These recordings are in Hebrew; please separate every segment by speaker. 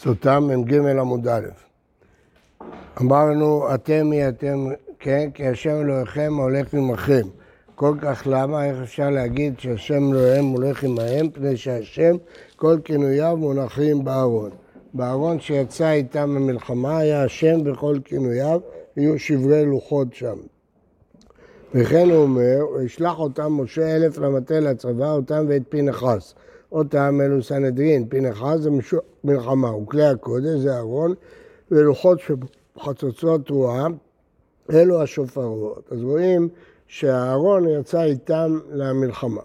Speaker 1: סוטה מ"ג עמוד א'. אמרנו, אתם מי אתם, כן, כי השם אלוהיכם הולך עמכם. כל כך למה, איך אפשר להגיד שהשם אלוהיהם הולך עמהם? פני שהשם, כל כינוייו מונחים בארון. בארון שיצא איתם במלחמה היה השם בכל כינוייו, היו שברי לוחות שם. וכן הוא אומר, וישלח אותם משה אלף למטה לצבא, אותם ואת פנחס. אותם אלו סנהדרין, פנחס זה מלחמה, וכלי הקודש זה ארון, ולוחות חצוצות תרועה, אלו השופרות. אז רואים שהארון יצא איתם למלחמה.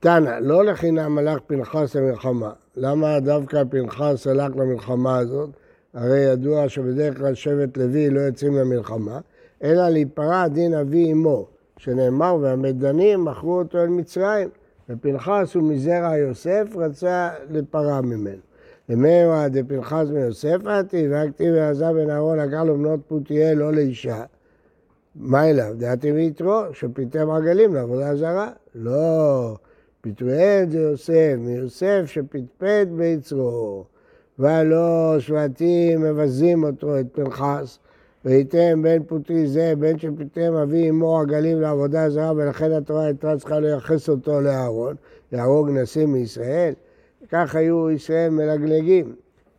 Speaker 1: תנא, לא לחינם הלך פנחס למלחמה. למה דווקא פנחס הלך למלחמה הזאת? הרי ידוע שבדרך כלל שבט לוי לא יוצאים למלחמה, אלא להיפרע דין אבי אמו, שנאמר והמדנים מכרו אותו אל מצרים. ופנחס הוא מזרע יוסף, רצה לפרה ממנו. ומאירא דפנחס מיוסף עתי, והכתיב ועזב בן אהרון לקח לו בנות פותיאל לא לאישה. מה אליו? דעתי מיתרו, שפיתם עגלים לעבודה זרה? לא, פתואל זה יוסף, מיוסף שפטפט ביצרו. והלא שבטים מבזים אותו, את פנחס, וייתם בן פוטרי זה, בן שפיתם אבי אמו עגלים לעבודה זרה, ולכן התורה הייתה צריכה לייחס אותו לאהרון, להרוג נשיא מישראל. כך היו ישראל מלגלגים.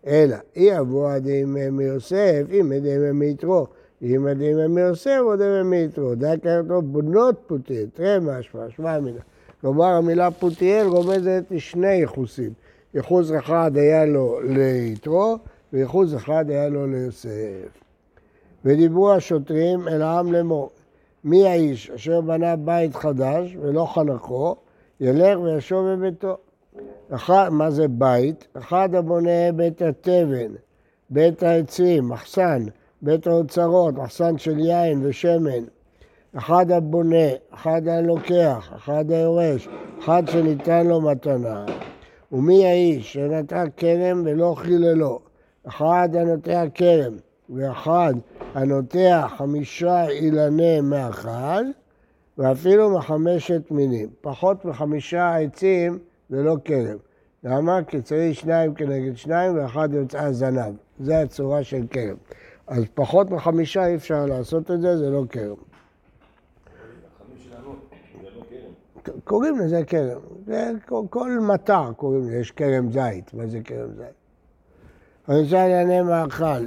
Speaker 1: אלא, אי אבו עדים מיוסף, אם עדים מיתרו. אם עדים מיוסף, עדים מיתרו. די קראתו בנות פותיאל, תראה מה השפעה, שמע מילה. כלומר, המילה פותיאל רומזת לשני ייחוסים. ייחוס אחד היה לו ליתרו, וייחוס אחד היה לו ליוסף. ודיברו השוטרים אל העם לאמור, מי האיש אשר בנה בית חדש ולא חנכו, ילך וישוב בביתו. אחד, מה זה בית? אחד הבונה בית התבן, בית העצים, מחסן, בית האוצרות, מחסן של יין ושמן. אחד הבונה, אחד הלוקח, אחד היורש, אחד שניתן לו מתנה. ומי האיש שנטע כרם ולא חיללו? אחד הנוטע כרם ואחד הנוטע חמישה אילני מאכל ואפילו מחמשת מינים. פחות מחמישה עצים זה לא כרם. למה? כי צריך שניים כנגד שניים ואחד יוצא זנב. זה הצורה של כרם. אז פחות מחמישה אי אפשר לעשות את זה, זה לא כרם. קוראים לזה כרם. כל מטר קוראים לזה, יש כרם זית. מה זה כרם זית? אני רוצה לעניין מאכל.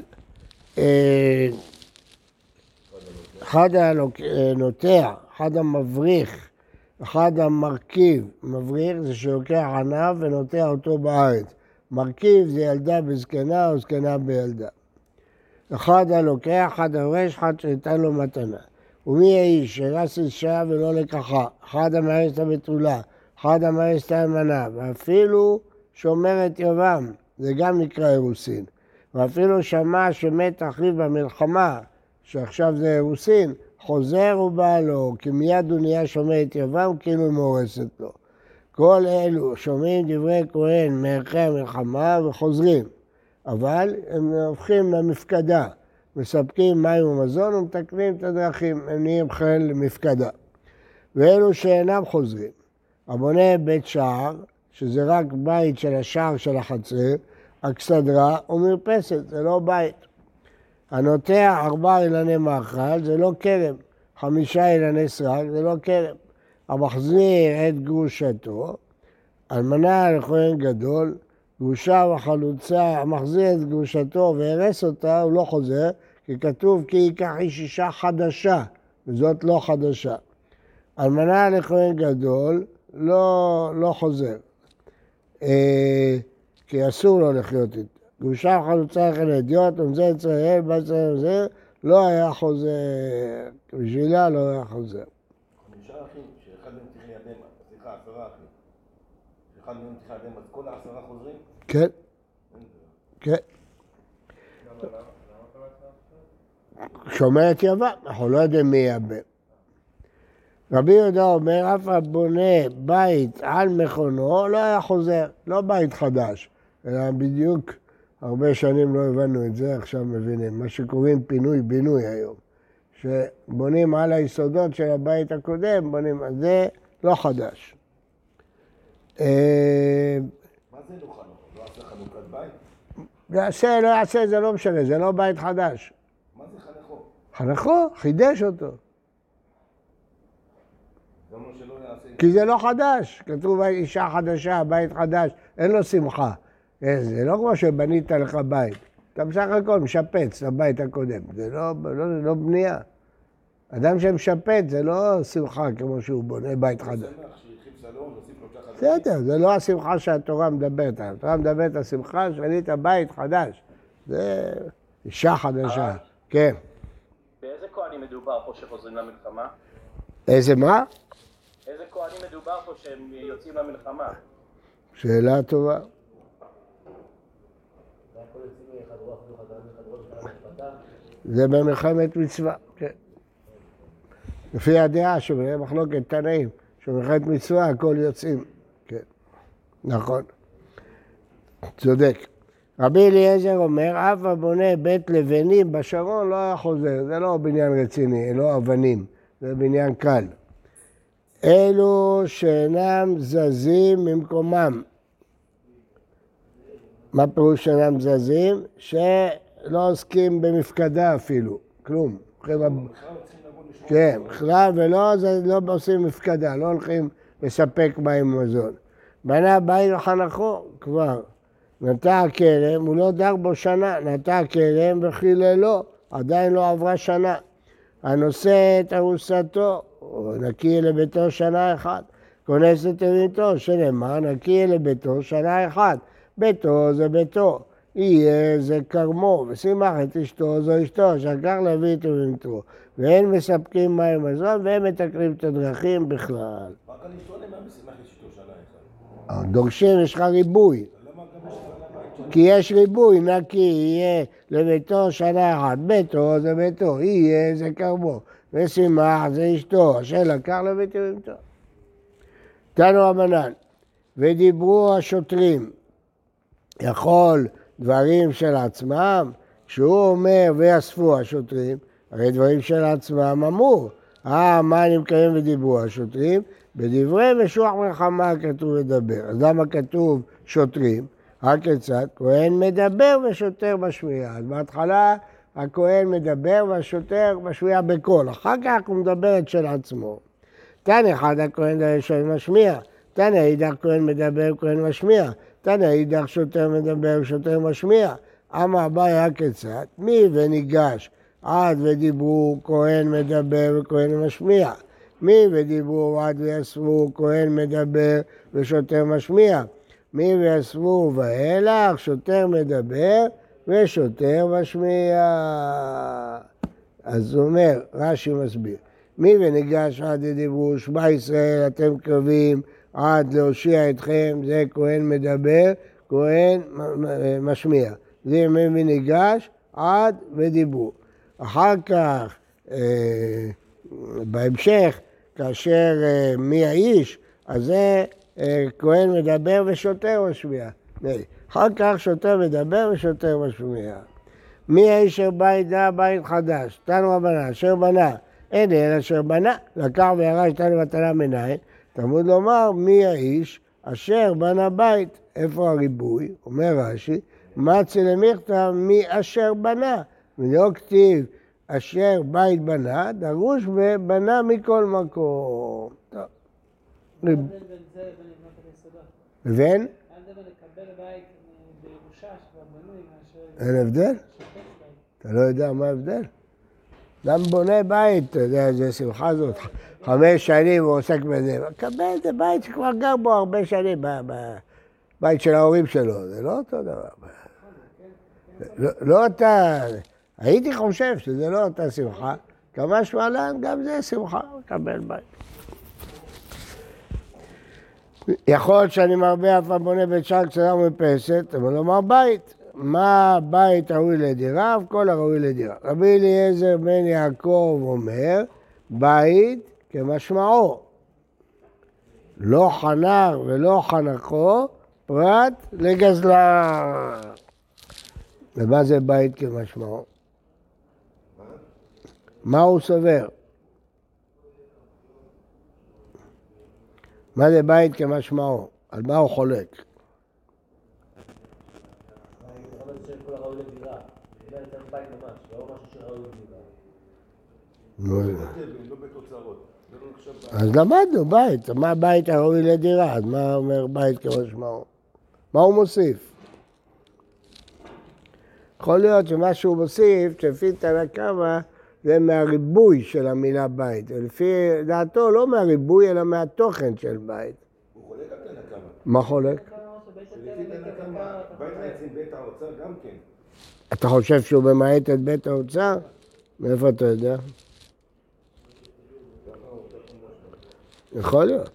Speaker 1: אה, אחד הנוטע, אחד המבריך, אחד המרכיב, מבריך זה שלוקח ענב ונוטע אותו בארץ. מרכיב זה ילדה בזקנה או זקנה בילדה. אחד הלוקח, אחד היורש, אחד שניתן לו מתנה. ומי האיש שרס אישה ולא לקחה, אחד המארס את הבתולה, אחד המארס את האלמנה, ואפילו שומר את יבם, זה גם נקרא אירוסין. ואפילו שמע שמת אחיו במלחמה, שעכשיו זה אירוסין, חוזר ובא לו, כי מיד הוא נהיה שומע את יבם, כאילו היא מאורסת לו. כל אלו שומעים דברי כהן מערכי המלחמה וחוזרים, אבל הם הופכים למפקדה, מספקים מים ומזון ומתקנים את הדרכים, הם נהיים חיל למפקדה. ואלו שאינם חוזרים, הבונה בית שער, שזה רק בית של השער של החצר, אכסדרה ומרפסת, זה לא בית. הנוטע ארבע אילני מאכל זה לא כרם, חמישה אילני סרק זה לא כרם. המחזיר את גרושתו, אלמנה לכהן גדול, גרושה וחלוצה, המחזיר את גרושתו והרס אותה, הוא לא חוזר, כי כתוב כי ייקח איש אישה חדשה, וזאת לא חדשה. אלמנה לכהן גדול לא, לא חוזר. כי אסור לו לחיות איתה. גרושה חלוצה לכן אדיוט, ומזה ישראל, בת ישראל וזה, לא היה חוזר, בשבילה לא היה חוזר.
Speaker 2: חמישה אחים, שאחד מהם צריך לידם, סליחה, עשרה אחים. שאחד מהם צריך לידם, אז כל העשרה חוזרים?
Speaker 1: כן, כן. שומע את יבם, אנחנו לא יודעים מי יבם. רבי יהודה אומר, אף הבונה בית על מכונו לא היה חוזר, לא בית חדש, אלא בדיוק הרבה שנים לא הבנו את זה, עכשיו מבינים. מה שקוראים פינוי-בינוי היום. שבונים על היסודות של הבית הקודם, בונים, אז זה לא חדש.
Speaker 2: אה, מה זה לא חנוך? לא עשה חנוכת בית?
Speaker 1: יעשה, לא יעשה, זה לא משנה, זה לא בית חדש.
Speaker 2: מה זה חנכו?
Speaker 1: חנכו, חידש אותו. כי זה לא חדש, כתוב אישה חדשה, בית חדש, אין לו שמחה. אה, זה לא כמו שבנית לך בית. אתה בסך הכל משפץ את הבית הקודם, זה לא, לא, לא בנייה. אדם שמשפץ זה לא שמחה כמו שהוא בונה בית חדש. בסדר, זה לא השמחה שהתורה מדברת עליה. התורה מדברת על שמחה שבנית בית חדש. זה אישה חדשה. כן.
Speaker 3: באיזה כהנים מדובר פה שחוזרים למלחמה?
Speaker 1: איזה מה?
Speaker 3: איזה כהנים מדובר פה שהם יוצאים למלחמה?
Speaker 1: שאלה טובה. זה במלחמת מצווה, כן. לפי הדעה שבמחלוקת תנאים, שבמלחמת מצווה הכל יוצאים, כן, נכון. צודק. רבי אליעזר אומר, אף הבונה בית לבנים בשרון לא היה חוזר, זה לא בניין רציני, לא אבנים, זה בניין קל. אלו שאינם זזים ממקומם. מה פירוש שאינם זזים? שלא עוסקים במפקדה אפילו, כלום. הולכים הב- כן, בכלל ולא לא עושים מפקדה, לא הולכים לספק מים ומזון. בנה בית וחנכו כבר. נטע כרם, הוא לא דר בו שנה, נטע כרם וחיללו, עדיין לא עברה שנה. הנושא את ארוסתו, נקי לביתו שנה אחת. כונס את אביתו, שנאמר נקי לביתו שנה אחת. ביתו זה ביתו, יהיה זה כרמו, ושימח את אשתו זו אשתו, שקר להביא את אביתו. ואין מספקים מים מזון ואין מתקנים את הדרכים בכלל.
Speaker 2: רק על אשתו נאמר בשימח אשתו שנה אחת.
Speaker 1: דורשים, יש לך ריבוי. כי יש ריבוי, נקי יהיה לביתו שנה אחת. ביתו זה ביתו, יהיה זה כרמו. ושימח זה אשתו, אשר לקח לביתו ביתו. תנו רבנן, ודיברו השוטרים, יכול דברים של עצמם, כשהוא אומר ויאספו השוטרים, הרי דברים של עצמם אמור. אה, מה אני מקיים ודיברו השוטרים? בדברי משוח מלחמה כתוב לדבר. אז למה כתוב שוטרים? הכיצד? כהן מדבר ושוטר משמיע. אז בהתחלה הכהן מדבר והשוטר משמיע בקול, אחר כך הוא מדבר את של עצמו. תן אחד הכהן של משמיע, תן אידך כהן מדבר וכהן משמיע, תן אידך שוטר מדבר ושוטר משמיע. אמר אביי הכיצד? מי וניגש עד ודיברו כהן מדבר וכהן משמיע. מי ודיברו עד ויספו כהן מדבר ושוטר משמיע. מי ויספו ואילך שוטר מדבר ושוטר משמיע. אז הוא אומר, רש"י מסביר, מי וניגש עד ודיברו שמע ישראל אתם קרבים עד להושיע אתכם, זה כהן מדבר, כהן משמיע. זה מי וניגש עד ודיברו. אחר כך, אה, בהמשך, כאשר אה, מי האיש, אז זה אה, כהן מדבר ושוטר משמיע. אחר כך שוטר מדבר ושוטר משמיע. מי האיש אשר בית דע בית חדש? תנו רבנה, אשר בנה. אין אלא אשר בנה. לקח וירש תנו מתנה מנין. תלמוד לומר, מי האיש אשר בנה בית? איפה הריבוי? אומר רש"י, מצי למכתב מי אשר בנה. ולא כתיב אשר בית בנה, דרוש ובנה מכל מקום. טוב.
Speaker 4: לבין מאשר
Speaker 1: אין הבדל? אתה לא יודע מה ההבדל? אדם בונה בית, אתה יודע, איזה שמחה זאת, חמש שנים הוא עוסק בזה, מקבל זה בית שכבר גר בו הרבה שנים, בית של ההורים שלו, זה לא אותו דבר. לא, לא אותה, הייתי חושב שזה לא אותה שמחה, כמה שמלן גם זה שמחה, לקבל בית. יכול להיות שאני מרבה אף פעם בונה בית שער קצרה ומרפסת, אבל לומר בית. מה בית ראוי לדירה? כל הראוי לדירה. רבי אליעזר בן יעקב אומר, בית כמשמעו. לא חנר ולא חנכו, פרט לגזלה. ומה זה בית כמשמעו? מה הוא סובר? מה זה בית כמשמעו? על מה הוא חולק?
Speaker 5: יכול להיות שכל הראוי לדירה. זה צריך בית ממש, לא משהו שראוי לדירה.
Speaker 2: לא. זה לא בית.
Speaker 1: אז למדנו בית, מה בית הראוי לדירה? אז מה אומר בית כמשמעו? מה הוא מוסיף? יכול להיות שמה שהוא מוסיף, לפי תנא קמא, זה מהריבוי של המילה בית. ולפי דעתו, לא מהריבוי, אלא מהתוכן של בית.
Speaker 2: הוא חולק על תנא קמא.
Speaker 1: מה חולק? אתה חושב שהוא ממעט את בית האוצר? מאיפה אתה יודע? יכול להיות.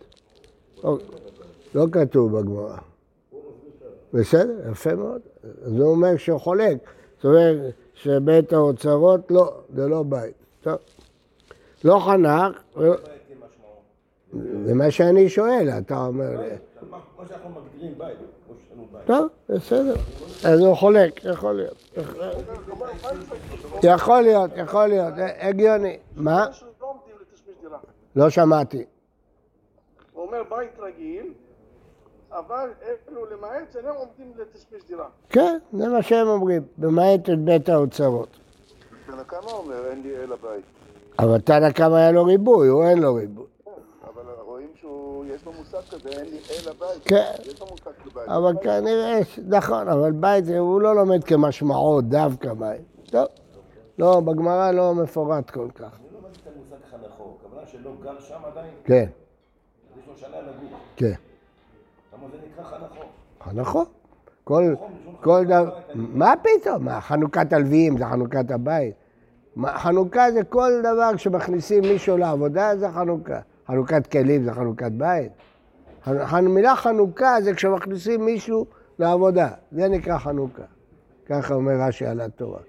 Speaker 1: לא- לא כתוב בגמרא. בסדר, יפה מאוד. הוא אומר שהוא חולק. זאת אומרת שבית האוצרות לא, זה לא בית. טוב. לא חנך,
Speaker 2: כמשמעו.
Speaker 1: זה מה שאני שואל, אתה אומר
Speaker 2: מה שאנחנו מגדירים בית, כמו שיש לנו בית.
Speaker 1: טוב, בסדר. אז הוא חולק, יכול להיות. יכול להיות, יכול להיות, הגיוני. מה?
Speaker 6: דירה.
Speaker 1: לא שמעתי.
Speaker 6: הוא אומר בית רגיל, אבל אלו למעט שאינם עומדים לתשמיש דירה.
Speaker 1: כן, זה מה שהם אומרים, במעט את בית האוצרות.
Speaker 6: תנא קמא אומר אין לי אלא בית.
Speaker 1: אבל תנא קמא היה לו ריבוי, הוא אין לו ריבוי.
Speaker 6: שיש לו מושג כזה, אין לי אלא בית.
Speaker 1: כן.
Speaker 6: יש לו מושג כבית.
Speaker 1: אבל כנראה, נכון, אבל בית, זה- הוא לא לומד כמשמעו דווקא בית. טוב, לא, בגמרא לא מפורט כל כך.
Speaker 2: אני לא מבין את המושג חנכו. הכוונה שלא גר שם עדיין,
Speaker 1: כן,
Speaker 2: יש לו שנה לגור.
Speaker 1: כן.
Speaker 2: למה זה נקרא חנכו?
Speaker 1: נכון. כל, כל דבר, מה פתאום? מה, חנוכת הלוויים זה חנוכת הבית? חנוכה זה כל דבר שמכניסים מישהו לעבודה זה חנוכה. חנוכת כלים זה חנוכת בית. המילה חנוכה זה כשמכניסים מישהו לעבודה, זה נקרא חנוכה. ככה אומר רש"י על התורה.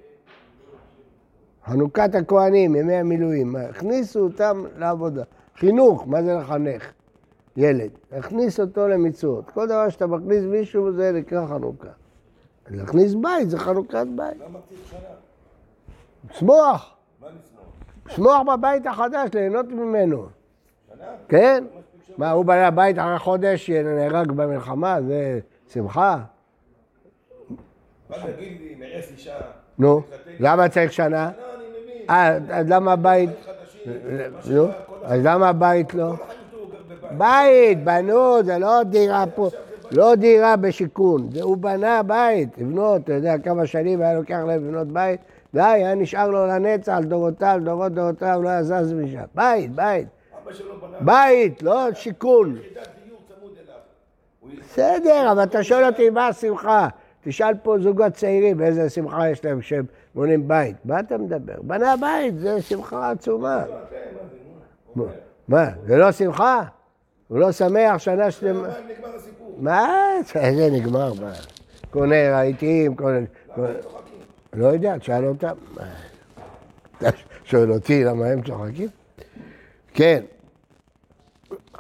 Speaker 1: חנוכת הכוהנים, ימי המילואים, הכניסו אותם לעבודה. חינוך, מה זה לחנך? ילד, הכניס אותו למצוות. כל דבר שאתה מכניס מישהו זה נקרא חנוכה. להכניס בית זה חנוכת בית.
Speaker 2: למה לשמוח?
Speaker 1: שמוח בבית החדש, ליהנות ממנו. כן? מה, הוא בנה בית אחרי חודש נהרג במלחמה, זה שמחה?
Speaker 2: מה תגיד לי, נעש אישה?
Speaker 1: נו. למה צריך שנה?
Speaker 2: לא.
Speaker 1: אה, אז למה בית?
Speaker 2: חדשים, מה
Speaker 1: נו, אז למה בית לא? בית, בנו, זה לא דירה פה, לא דירה בשיכון, הוא בנה בית, לבנות, אתה יודע כמה שנים היה לוקח להם לבנות בית? די, היה נשאר לו לנצח, דורותיו, דורות דורותיו, לא יזז משם. בית, בית, בית, לא שיכון.
Speaker 2: יחידת דיור צמוד אליו. הוא
Speaker 1: בסדר, אבל אתה שואל אותי מה השמחה? תשאל פה זוגות צעירים איזה שמחה יש להם כשהם בונים בית. מה אתה מדבר? בנה בית, זה שמחה עצומה. מה, זה לא שמחה? הוא לא שמח שנה שלמה?
Speaker 2: מה, נגמר הסיפור.
Speaker 1: מה? זה נגמר, מה? קונה רהיטים, קונה... לא יודע, תשאל אותם. שואל אותי למה הם צוחקים? כן.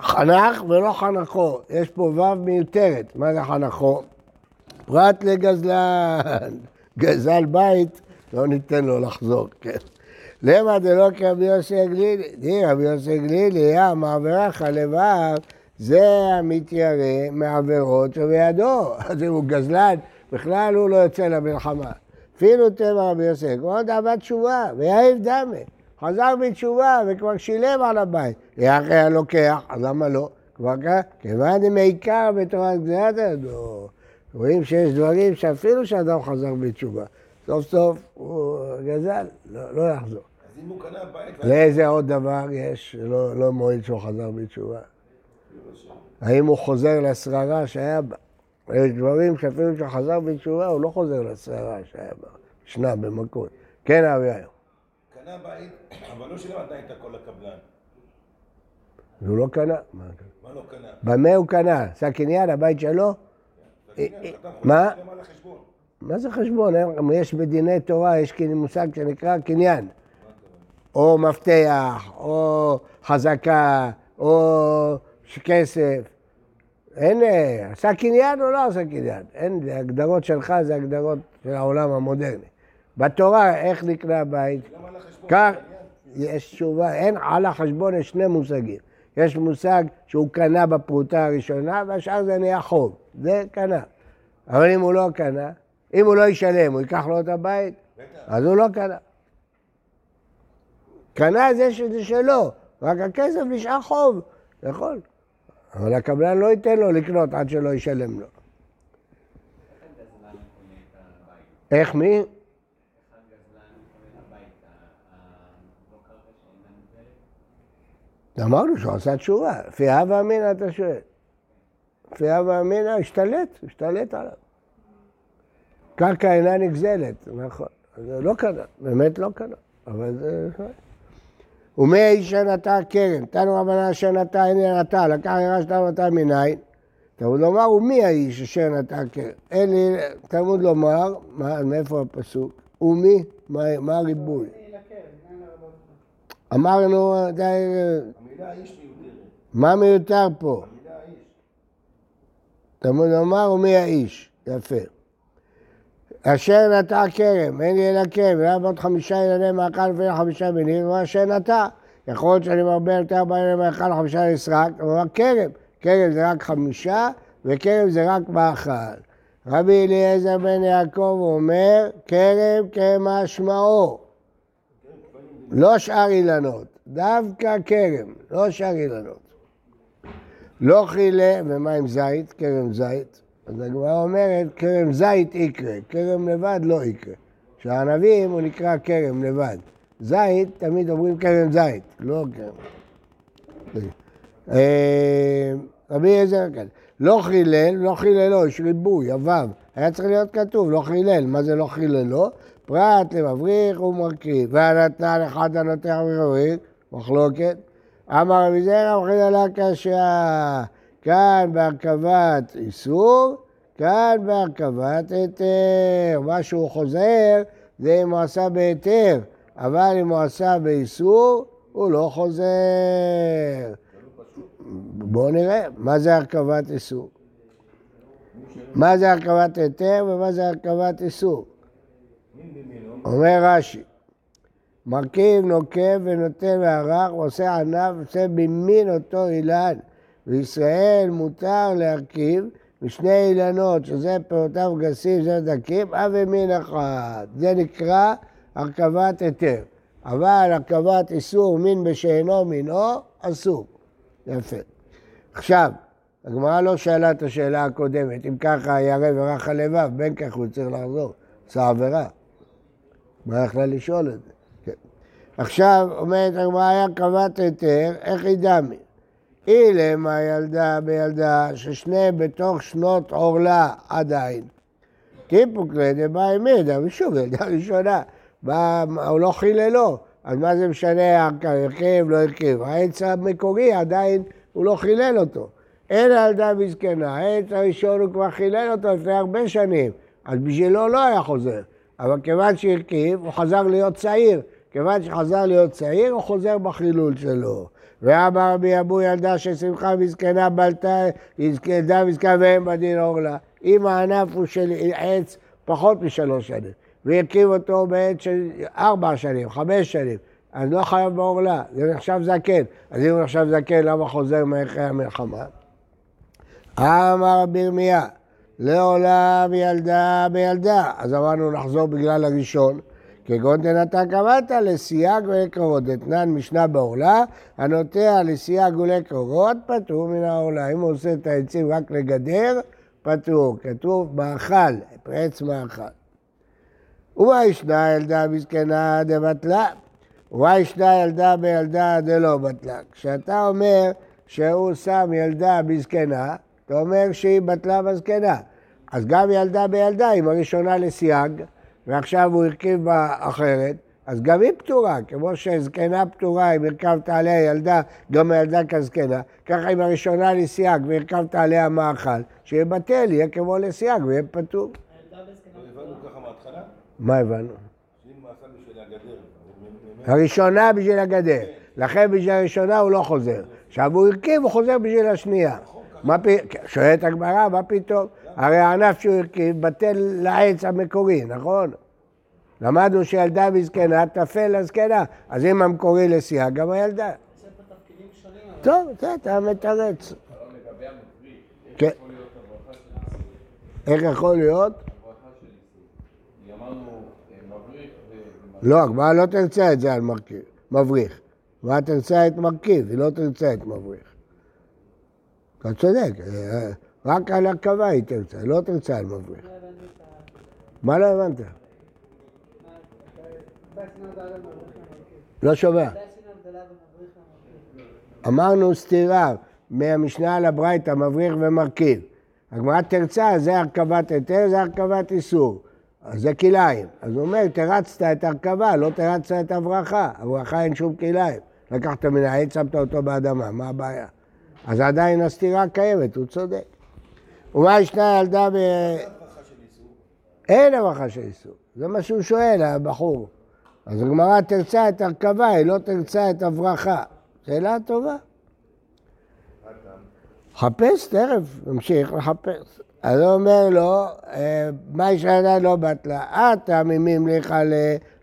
Speaker 1: חנך ולא חנכו, יש פה ו' מיותרת, מה זה חנכו? פרט לגזלן, גזל בית, לא ניתן לו לחזור, כן. למה זה לא כרבי יוסי הגלילי? תראי, רבי יוסי הגלילי, יא מעברך לבב, זה המתיירא מעבירות שבידו. אז אם הוא גזלן, בכלל הוא לא יוצא למלחמה. אפילו טבע רבי יוסי, כמו דאבה תשובה, ויעיב דמה. חזר בתשובה וכבר שילם על הבית. יחי הלוקח, אז למה לא? כבר ככה, כיוון דמעיקר בתורת גזירת הידו. רואים שיש דברים שאפילו שאדם חזר בתשובה, סוף סוף הוא גזל, לא, לא יחזור.
Speaker 2: אז אם הוא קנה בית...
Speaker 1: לאיזה עוד דבר יש שלא לא מועיל שהוא חזר בתשובה? האם הוא חוזר לשררה שהיה בה? יש דברים שאפילו שהוא חזר בתשובה, הוא לא חוזר לשררה שהיה בה. ישנה במכות. כן, אבי היום.
Speaker 2: קנה בית, אבל לא שילם עדיין את הכל לקבלן.
Speaker 1: הוא לא קנה. מה
Speaker 2: לא קנה?
Speaker 1: במה הוא קנה? עשה קניין, הבית שלו?
Speaker 2: אדם חושב
Speaker 1: מה?
Speaker 2: החשבון.
Speaker 1: מה זה חשבון? יש בדיני תורה, יש כאילו מושג שנקרא קניין. או מפתח, או חזקה, או כסף. אין, אה, עשה קניין או לא עשה קניין? אין, זה הגדרות שלך, זה הגדרות של העולם המודרני. בתורה, איך נקנה בית? כך, יש תשובה, אין, על החשבון יש שני מושגים. יש מושג שהוא קנה בפרוטה הראשונה, והשאר זה נהיה חוב. זה קנה. אבל אם הוא לא קנה, אם הוא לא ישלם, הוא ייקח לו את הבית? אז הוא לא קנה. קנה זה שזה שלו, רק הכסף נשאר חוב, יכול. אבל הקבלן לא ייתן לו לקנות עד שלא ישלם לו. איך מי? אמרנו שהוא עשה תשובה, לפי הווה אמינא אתה שואל. לפי הווה אמינא השתלט, השתלט עליו. קרקע אינה נגזלת, נכון. זה לא קנה, באמת לא קנה, אבל זה... ומי האיש שנטע כרם? תנו רבנן אשר נטע הנה נטע, לקח ירש תנו נטע מניין. תלמוד לומר, ומי האיש אשר נטע כרם? אין לי, תלמוד לומר, מאיפה הפסוק? ומי? מה, מה הריבוי? אמרנו, די,
Speaker 2: המילה איש מיותרת.
Speaker 1: מה מיותר פה?
Speaker 2: המילה איש.
Speaker 1: תלמוד לומר, ומי האיש? יפה. אשר נטע כרם, אין לי אלא כרם, והיה בעוד חמישה ילדי מאכל ואין חמישה מינים, הוא אשר נטע. יכול להיות שאני מרבה יותר בעלי מאכל וחמישה נסרק, הוא אמר כרם. כרם זה רק חמישה, וכרם זה רק מאכל. רבי אליעזר בן יעקב אומר, כרם כמשמעו. לא שאר אילנות, דווקא כרם, לא שאר אילנות. לא חילה, ומה עם זית? כרם זית. אז הגמרא אומרת, כרם זית יקרה, כרם לבד לא יקרה. שהענבים הוא נקרא כרם לבד. זית, תמיד אומרים כרם זית, לא כרם. אה, רבי אליעזר כאן, לא חילל, לא חיללו, יש ריבוי, הוו. היה צריך להיות כתוב, לא חילל. מה זה לא חיללו? פרט למבריך ומרכיב. והנתן אחד הנותן מבריך, מחלוקת. אמר רבי זרע, חילה קשה. כאן בהרכבת איסור, כאן בהרכבת היתר. מה שהוא חוזר זה אם הוא עשה בהיתר, אבל אם הוא עשה באיסור, הוא לא חוזר. בואו נראה, מה זה הרכבת איסור? מה זה הרכבת היתר ומה זה הרכבת איסור? אומר רש"י, מרכיב, נוקב ונותן והרך, ועושה ענף, עושה במין אותו אילן. בישראל מותר להרכיב משני אילנות, שזה פירותיו גסים, זה דקים, אב ומין אחד. זה נקרא הרכבת היתר. אבל הרכבת איסור מין בשאינו מינו, אסור. יפה. עכשיו, הגמרא לא שאלה את השאלה הקודמת, אם ככה ירא ורך הלבב, בין כך הוא צריך לחזור, עשה עבירה. מה יכלה לשאול את זה? עכשיו, אומרת הגמרא, היה קבעת היתר, איך היא דמי? אילם הילדה בילדה ששניהם בתוך שנות עורלה עדיין. טיפוקלי דבאי מידע, ושוב, ילדה ראשונה, בא, הוא לא חיללו, אז מה זה משנה, הרכב, לא הרכב? העץ המקורי עדיין, הוא לא חילל אותו. אין הילדה בזקנה, העץ הראשון הוא כבר חילל אותו לפני הרבה שנים, אז בשבילו לא היה חוזר. אבל כיוון שהרכיב, הוא חזר להיות צעיר. כיוון שחזר להיות צעיר, הוא חוזר בחילול שלו. ואמר רבי אבו ילדה ששמחה וזקנה בלטה, ילדה וזקנה ואין בדין אורלה. אם הענף הוא של עץ פחות משלוש שנים, והרכיב אותו בעת של ארבע שנים, חמש שנים, אז לא חייב בעורלה, זה נחשב זקן. אז אם הוא נחשב זקן, למה חוזר מאחרי המלחמה? אמר רבי ירמיה, לעולם ילדה בילדה. אז אמרנו נחזור בגלל הראשון. כגון דנתן קבעת לסייג ולקרובות. דתנן משנה בעורלה, הנוטע לסייג ולקרובות, פטור מן העורלה. אם הוא עושה את העצים רק לגדר, פטור. כתוב מאכל, עץ מאכל. ומה ישנה ילדה בזקנה דבטלה? ומה ישנה ילדה בילדה דלא בטלה? כשאתה אומר שהוא שם ילדה בזקנה, אתה אומר שהיא בטלה בזקנה. אז גם ילדה בילדה, אם הראשונה לסייג, ועכשיו הוא הרכיב בה אחרת, אז גם היא פטורה, כמו שזקנה פטורה, אם הרכבת עליה ילדה, גם הילדה כזקנה, ככה אם הראשונה לסייג והרכבת עליה מאכל, שיהיה בטל, יהיה כמו לסייג ויהיה פטור. מה הבנו? הראשונה בשביל הגדר, לכן בשביל הראשונה הוא לא חוזר. עכשיו הוא הרכיב, הוא חוזר בשביל השנייה. שואלת הגמרא, מה פתאום? הרי הענף שהוא הרכיב בטל לעץ המקורי, נכון? למדנו שילדה בזקנה תפל לזקנה, אז אם המקורי לסייג, גם הילדה. טוב, זה אתה מתרץ. כן. איך יכול להיות?
Speaker 2: אה.
Speaker 1: לא, הגמרא לא תרצה את זה על מרכיב, מבריך. הגמרא תרצה את מרכיב, היא לא תרצה את מבריך. אתה צודק, אה, רק על הרכבה היא תרצה, לא תרצה על מבריך. מה לא הבנת? לא שומע. אמרנו סתירה מהמשנה על הברייתא, מבריך ומרכיב. הגמרא תרצה, זה הרכבת היתר, זה הרכבת איסור. אז זה כלאיים. אז הוא אומר, תרצת את הרכבה, לא תרצת את הברכה. הברכה אין שום כלאיים. לקחת מן העץ, שמת אותו באדמה, מה הבעיה? אז עדיין הסתירה קיימת, הוא צודק. ומה ישנה ילדה ב... אין הברכה של איסור. זה מה שהוא שואל, הבחור. אז הגמרא תרצה את הרכבה, היא לא תרצה את הברכה. שאלה טובה. חפש, תכף, נמשיך לחפש. אז הוא אומר לו, אה, מה ישנה לא בתלה? אתה ממימליך ל...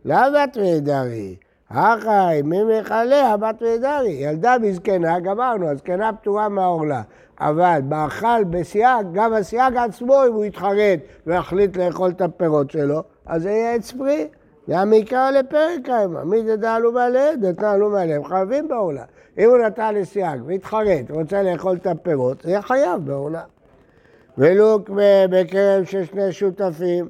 Speaker 1: לא בת וידרי. אחי, מימליך לה בת וידרי. ילדה בזקנה, גמרנו, הזקנה פטורה מהעורלה. אבל מאכל בסייג, גם הסייג עצמו, אם הוא יתחרט ויחליט לאכול את הפירות שלו, אז זה יהיה עץ פרי. גם מקרא לפרק האמה. מי דדעלו מעליהם, דתנעלו מעליהם, חייבים בעולה. אם הוא נתן לסייג והתחרט, רוצה לאכול את הפירות, זה יהיה חייב בעולה. ולו בכרם של שני שותפים,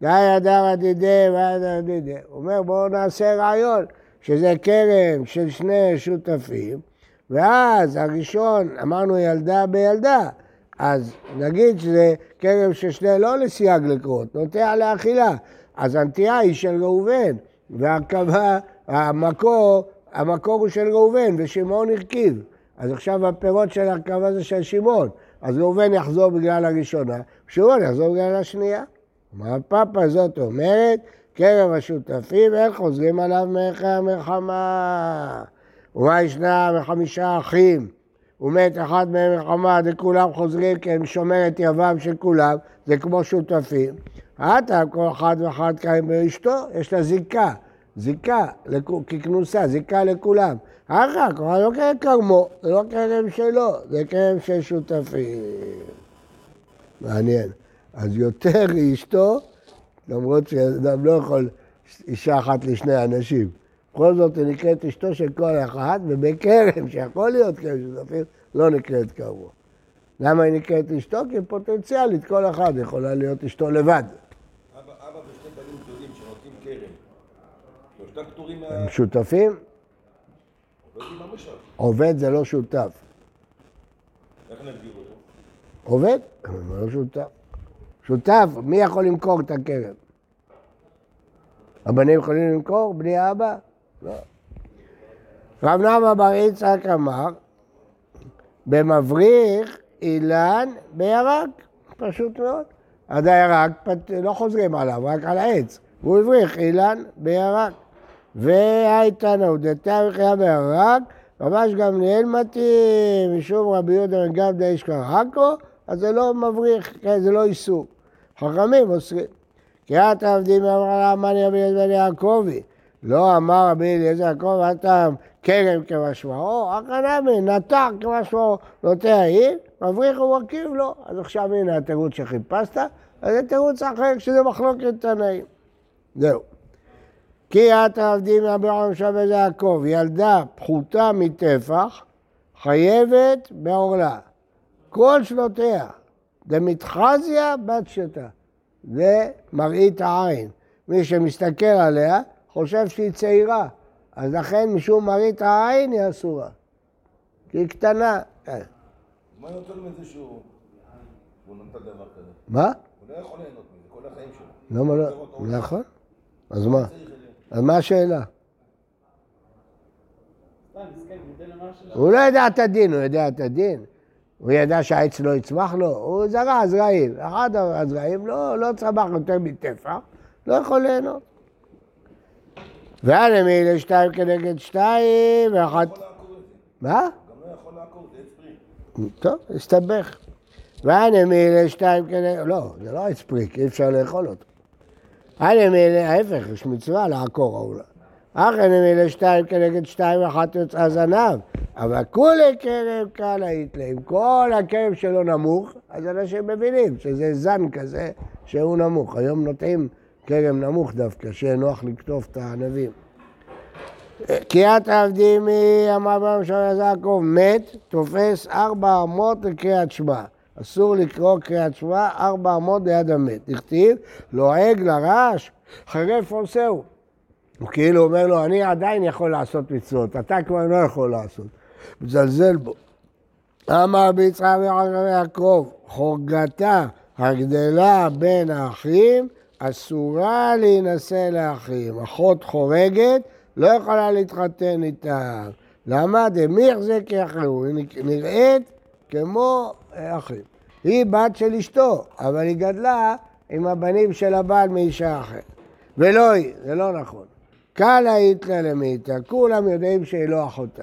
Speaker 1: גיא הדר הדידי והדר הדידי. הוא אומר, בואו נעשה רעיון, שזה כרם של שני שותפים, ואז הראשון, אמרנו ילדה בילדה, אז נגיד שזה כרם של שני, לא לסייג לקרות, נוטע לאכילה. אז הנטייה היא של ראובן, והרכבה, המקור, המקור הוא של ראובן, ושמעון הרכיב. אז עכשיו הפירות של הרכבה זה של שמעון. אז ראובן יחזור בגלל הראשונה, שמעון יחזור בגלל השנייה. אמר הפאפה זאת אומרת, קרב השותפים, אין חוזרים עליו מערכי המלחמה. ומה ישנה מחמישה אחים? ומת אחד מהם מלחמה, וכולם חוזרים כי הם שומר את יבם של כולם, זה כמו שותפים. עתה כל אחד ואחד קיים באשתו, יש לה זיקה, זיקה ככנוסה, זיקה לכולם. אחר כך, לא כרם כרמו, זה לא כרם שלו, זה כרם של שותפים. מעניין. אז יותר אשתו, למרות שאדם לא יכול אישה אחת לשני אנשים. בכל זאת היא נקראת אשתו של כל אחד, ובכרם, שיכול להיות כרם שותפים, לא נקראת כרמו. למה היא נקראת אשתו? כי פוטנציאלית כל אחד יכולה להיות אשתו לבד.
Speaker 2: אבא אבא ושני בנים גדולים שנותנים כרם. שלושתם פטורים מה...
Speaker 1: הם שותפים. עובד זה לא שותף.
Speaker 2: איך נגדיר אותו?
Speaker 1: עובד, אבל לא שותף. שותף, מי יכול למכור את הכרם? הבנים יכולים למכור? בני האבא? לא. רב נעמה בר יצחק אמר, במבריך אילן בירק, פשוט מאוד. עד הירק פת- לא חוזרים עליו, רק על העץ. והוא הבריך אילן בירק. והייתנו דתיה וחיה בירק, ממש גמליאל מתאים, משום רבי יהודה בן גמדא איש קרקו, אז זה לא מבריך, כן, זה לא איסור. חכמים אוסרים. קריאת העבדים אמר אמני רבי אליעזר בן יעקבי. לא אמר רבי אליעזר יעקב, אתה כרם כמשמעו, הכנמי, נטע כמשמעו, נוטע עיר, מבריך ומרכיב לו. אז עכשיו הנה התירוץ שחיפשת, אז זה תירוץ אחר שזה מחלוקת תנאים. זהו. כי את העבדים מאברהם שווה ליעקב, ילדה פחותה מטפח, חייבת בעורלה. כל שנותיה, דמתחזיה בת שתה. זה מראית העין. מי שמסתכל עליה חושב שהיא צעירה, אז לכן משום מראית העין היא אסורה. כי היא קטנה. כן.
Speaker 2: מה יותר מזה שהוא... נתן דבר כזה?
Speaker 1: מה?
Speaker 2: הוא לא יכול ליהנות מזה כל החיים שלו.
Speaker 1: למה לא?
Speaker 2: עולם.
Speaker 1: נכון. אז מה? אז מה השאלה?
Speaker 4: הוא
Speaker 1: לא יודע את הדין, הוא יודע את הדין. הוא ידע שהעץ לא יצמח לו, הוא זרע זרעים. אחד הזרעים לא, לא צמח יותר מטפח, לא יכול ליהנות. ואנה מילה שתיים כנגד שתיים, ואחת... מה?
Speaker 2: גם לא יכול לעקור, זה עץ פרי.
Speaker 1: טוב, הסתבך. ואנה מילה שתיים כנגד... לא, זה לא עץ פריק, אי אפשר לאכול אותו. אנה מילה, ההפך, יש מצווה לעקור אולי. אחרי מילה שתיים כנגד שתיים, אחת יוצאה זנב. אבל כולי כרם קל היית להם. כל הכרם שלו נמוך, אז אנשים מבינים שזה זן כזה שהוא נמוך. היום נוטעים כרם נמוך דווקא, שיהיה נוח לקטוף את הענבים. קריאת עבדים היא, אמר בהם של יעקב, מת, תופס ארבע אמות לקריאת שמע. אסור לקרוא קריאת שמע ארבע אמות ליד המת. דכתיב, לועג לרעש, חרף עושהו. הוא כאילו אומר לו, אני עדיין יכול לעשות מצוות, אתה כבר לא יכול לעשות. מזלזל בו. אמר ביצחק ויעקב, חורגתה הגדלה בין האחים, אסורה להינשא לאחים. אחות חורגת, לא יכולה להתחתן איתה. למה? דמי יחזק כאחרו, היא נראית כמו אחים. היא בת של אשתו, אבל היא גדלה עם הבנים של הבעל מאישה אחרת. ולא היא, זה לא נכון. קלה איתלה למיתה, כולם יודעים שהיא לא אחותה.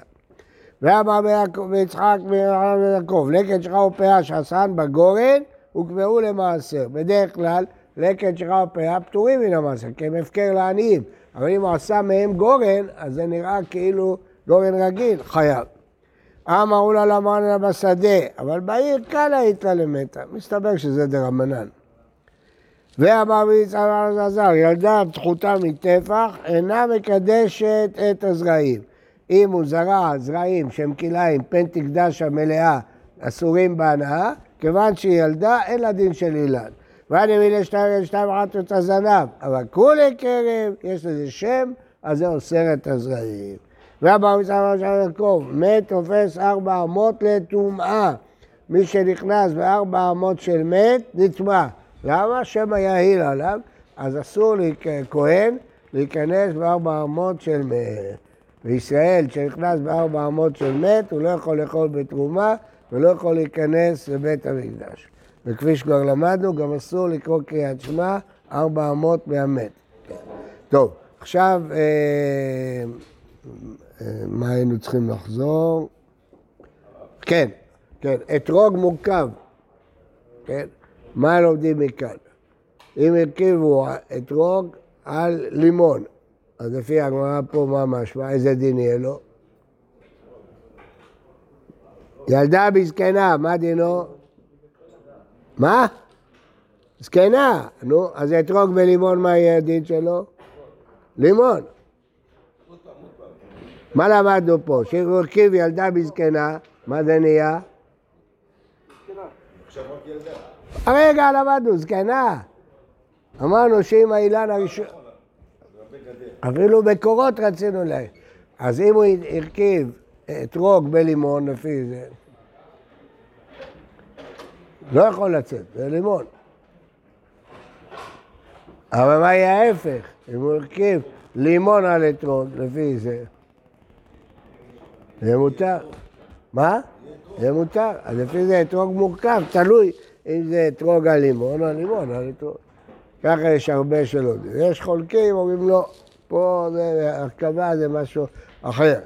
Speaker 1: ואמר ביצחק ויעקב, לקט שלך ופאה שעשן בגורן, הוקבעו למעשר. בדרך כלל, לקט שלך ופאה פטורים מן המעשר, כי הם הפקר לעניים. אבל אם הוא עשה מהם גורן, אז זה נראה כאילו גורן רגיל, חייב. אמרו לה למען בשדה, אבל בעיר קלה איתלה למתה. מסתבר שזה דרבנן. ואמר ביצחק עזר, ילדה פתחותה מטפח, אינה מקדשת את הזרעים. אם הוא זרע זרעים שהם כלאיים, פן תקדש המלאה, אסורים בהנאה, כיוון שהיא ילדה, אין לה דין של אילן. ואני מילי שתיים שתיים אחת את הזנב, אבל כולי קרב, יש לזה שם, אז זה אוסר את הזרעים. ואמר מצווה של יעקב, מת תופס ארבע אמות לטומאה. מי שנכנס בארבע אמות של מת, נטמע. למה? שמא יעיל עליו, אז אסור לכהן להיכנס בארבע אמות של מת. וישראל שנכנס בארבע אמות של מת, הוא לא יכול לאכול בתרומה ולא יכול להיכנס לבית המקדש. וכפי שכבר למדנו, גם אסור לקרוא קריאת שמע ארבע אמות מהמת. טוב, עכשיו, אה, אה, מה היינו צריכים לחזור? כן, כן, אתרוג מורכב, כן? מה לומדים מכאן? אם הרכיבו אתרוג על לימון, אז לפי הגמרא פה מה משמע? איזה דין יהיה לו? ילדה בזקנה, מה דינו? מה? זקנה, נו, אז אתרוג בלימון, מה יהיה הדין שלו? לימון. מה למדנו פה? שהוא הרכיב ילדה בזקנה, מה זה נהיה? הרגע למדנו, זקנה. אמרנו שאם האילן הראשון... אפילו מקורות רצינו ל... אז אם הוא הרכיב אתרוג בלימון לפי זה, לא יכול לצאת, זה לימון. אבל מה יהיה ההפך? אם הוא הרכיב לימון על אתרוג לפי זה, זה מותר. מה? זה מותר. אז לפי זה אתרוג מורכב, תלוי אם זה אתרוג על לימון או לימון על אתרוג. ככה יש הרבה שלא. יש חולקים, אומרים לא, פה זה, הרכבה זה משהו אחר.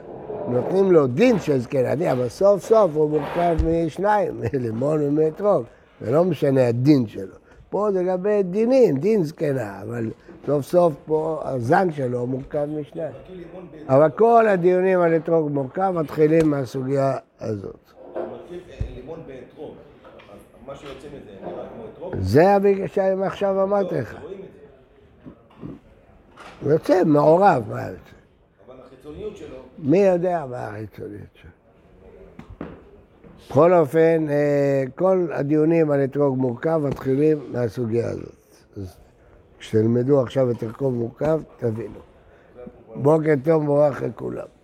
Speaker 1: נותנים לו דין של זקנה, אבל סוף סוף הוא מורכב משניים, מלימון ומאתרוג. זה לא משנה הדין שלו. פה זה לגבי דינים, דין זקנה, אבל סוף סוף פה הזן שלו מורכב משניים. אבל כל הדיונים על אתרוג מורכב מתחילים מהסוגיה הזאת.
Speaker 2: אתרוג?
Speaker 1: זה הבגלל שאני עכשיו אמרתי לך. הוא יוצא מעורב, מה יוצא?
Speaker 2: אבל החיצוניות שלו,
Speaker 1: מי יודע מה החיצוניות שלו. בכל אופן, אה, כל הדיונים על אתרוג מורכב מתחילים מהסוגיה הזאת. אז כשתלמדו עכשיו את אתרוג מורכב, תבינו. בוקר טוב, מבורך לכולם.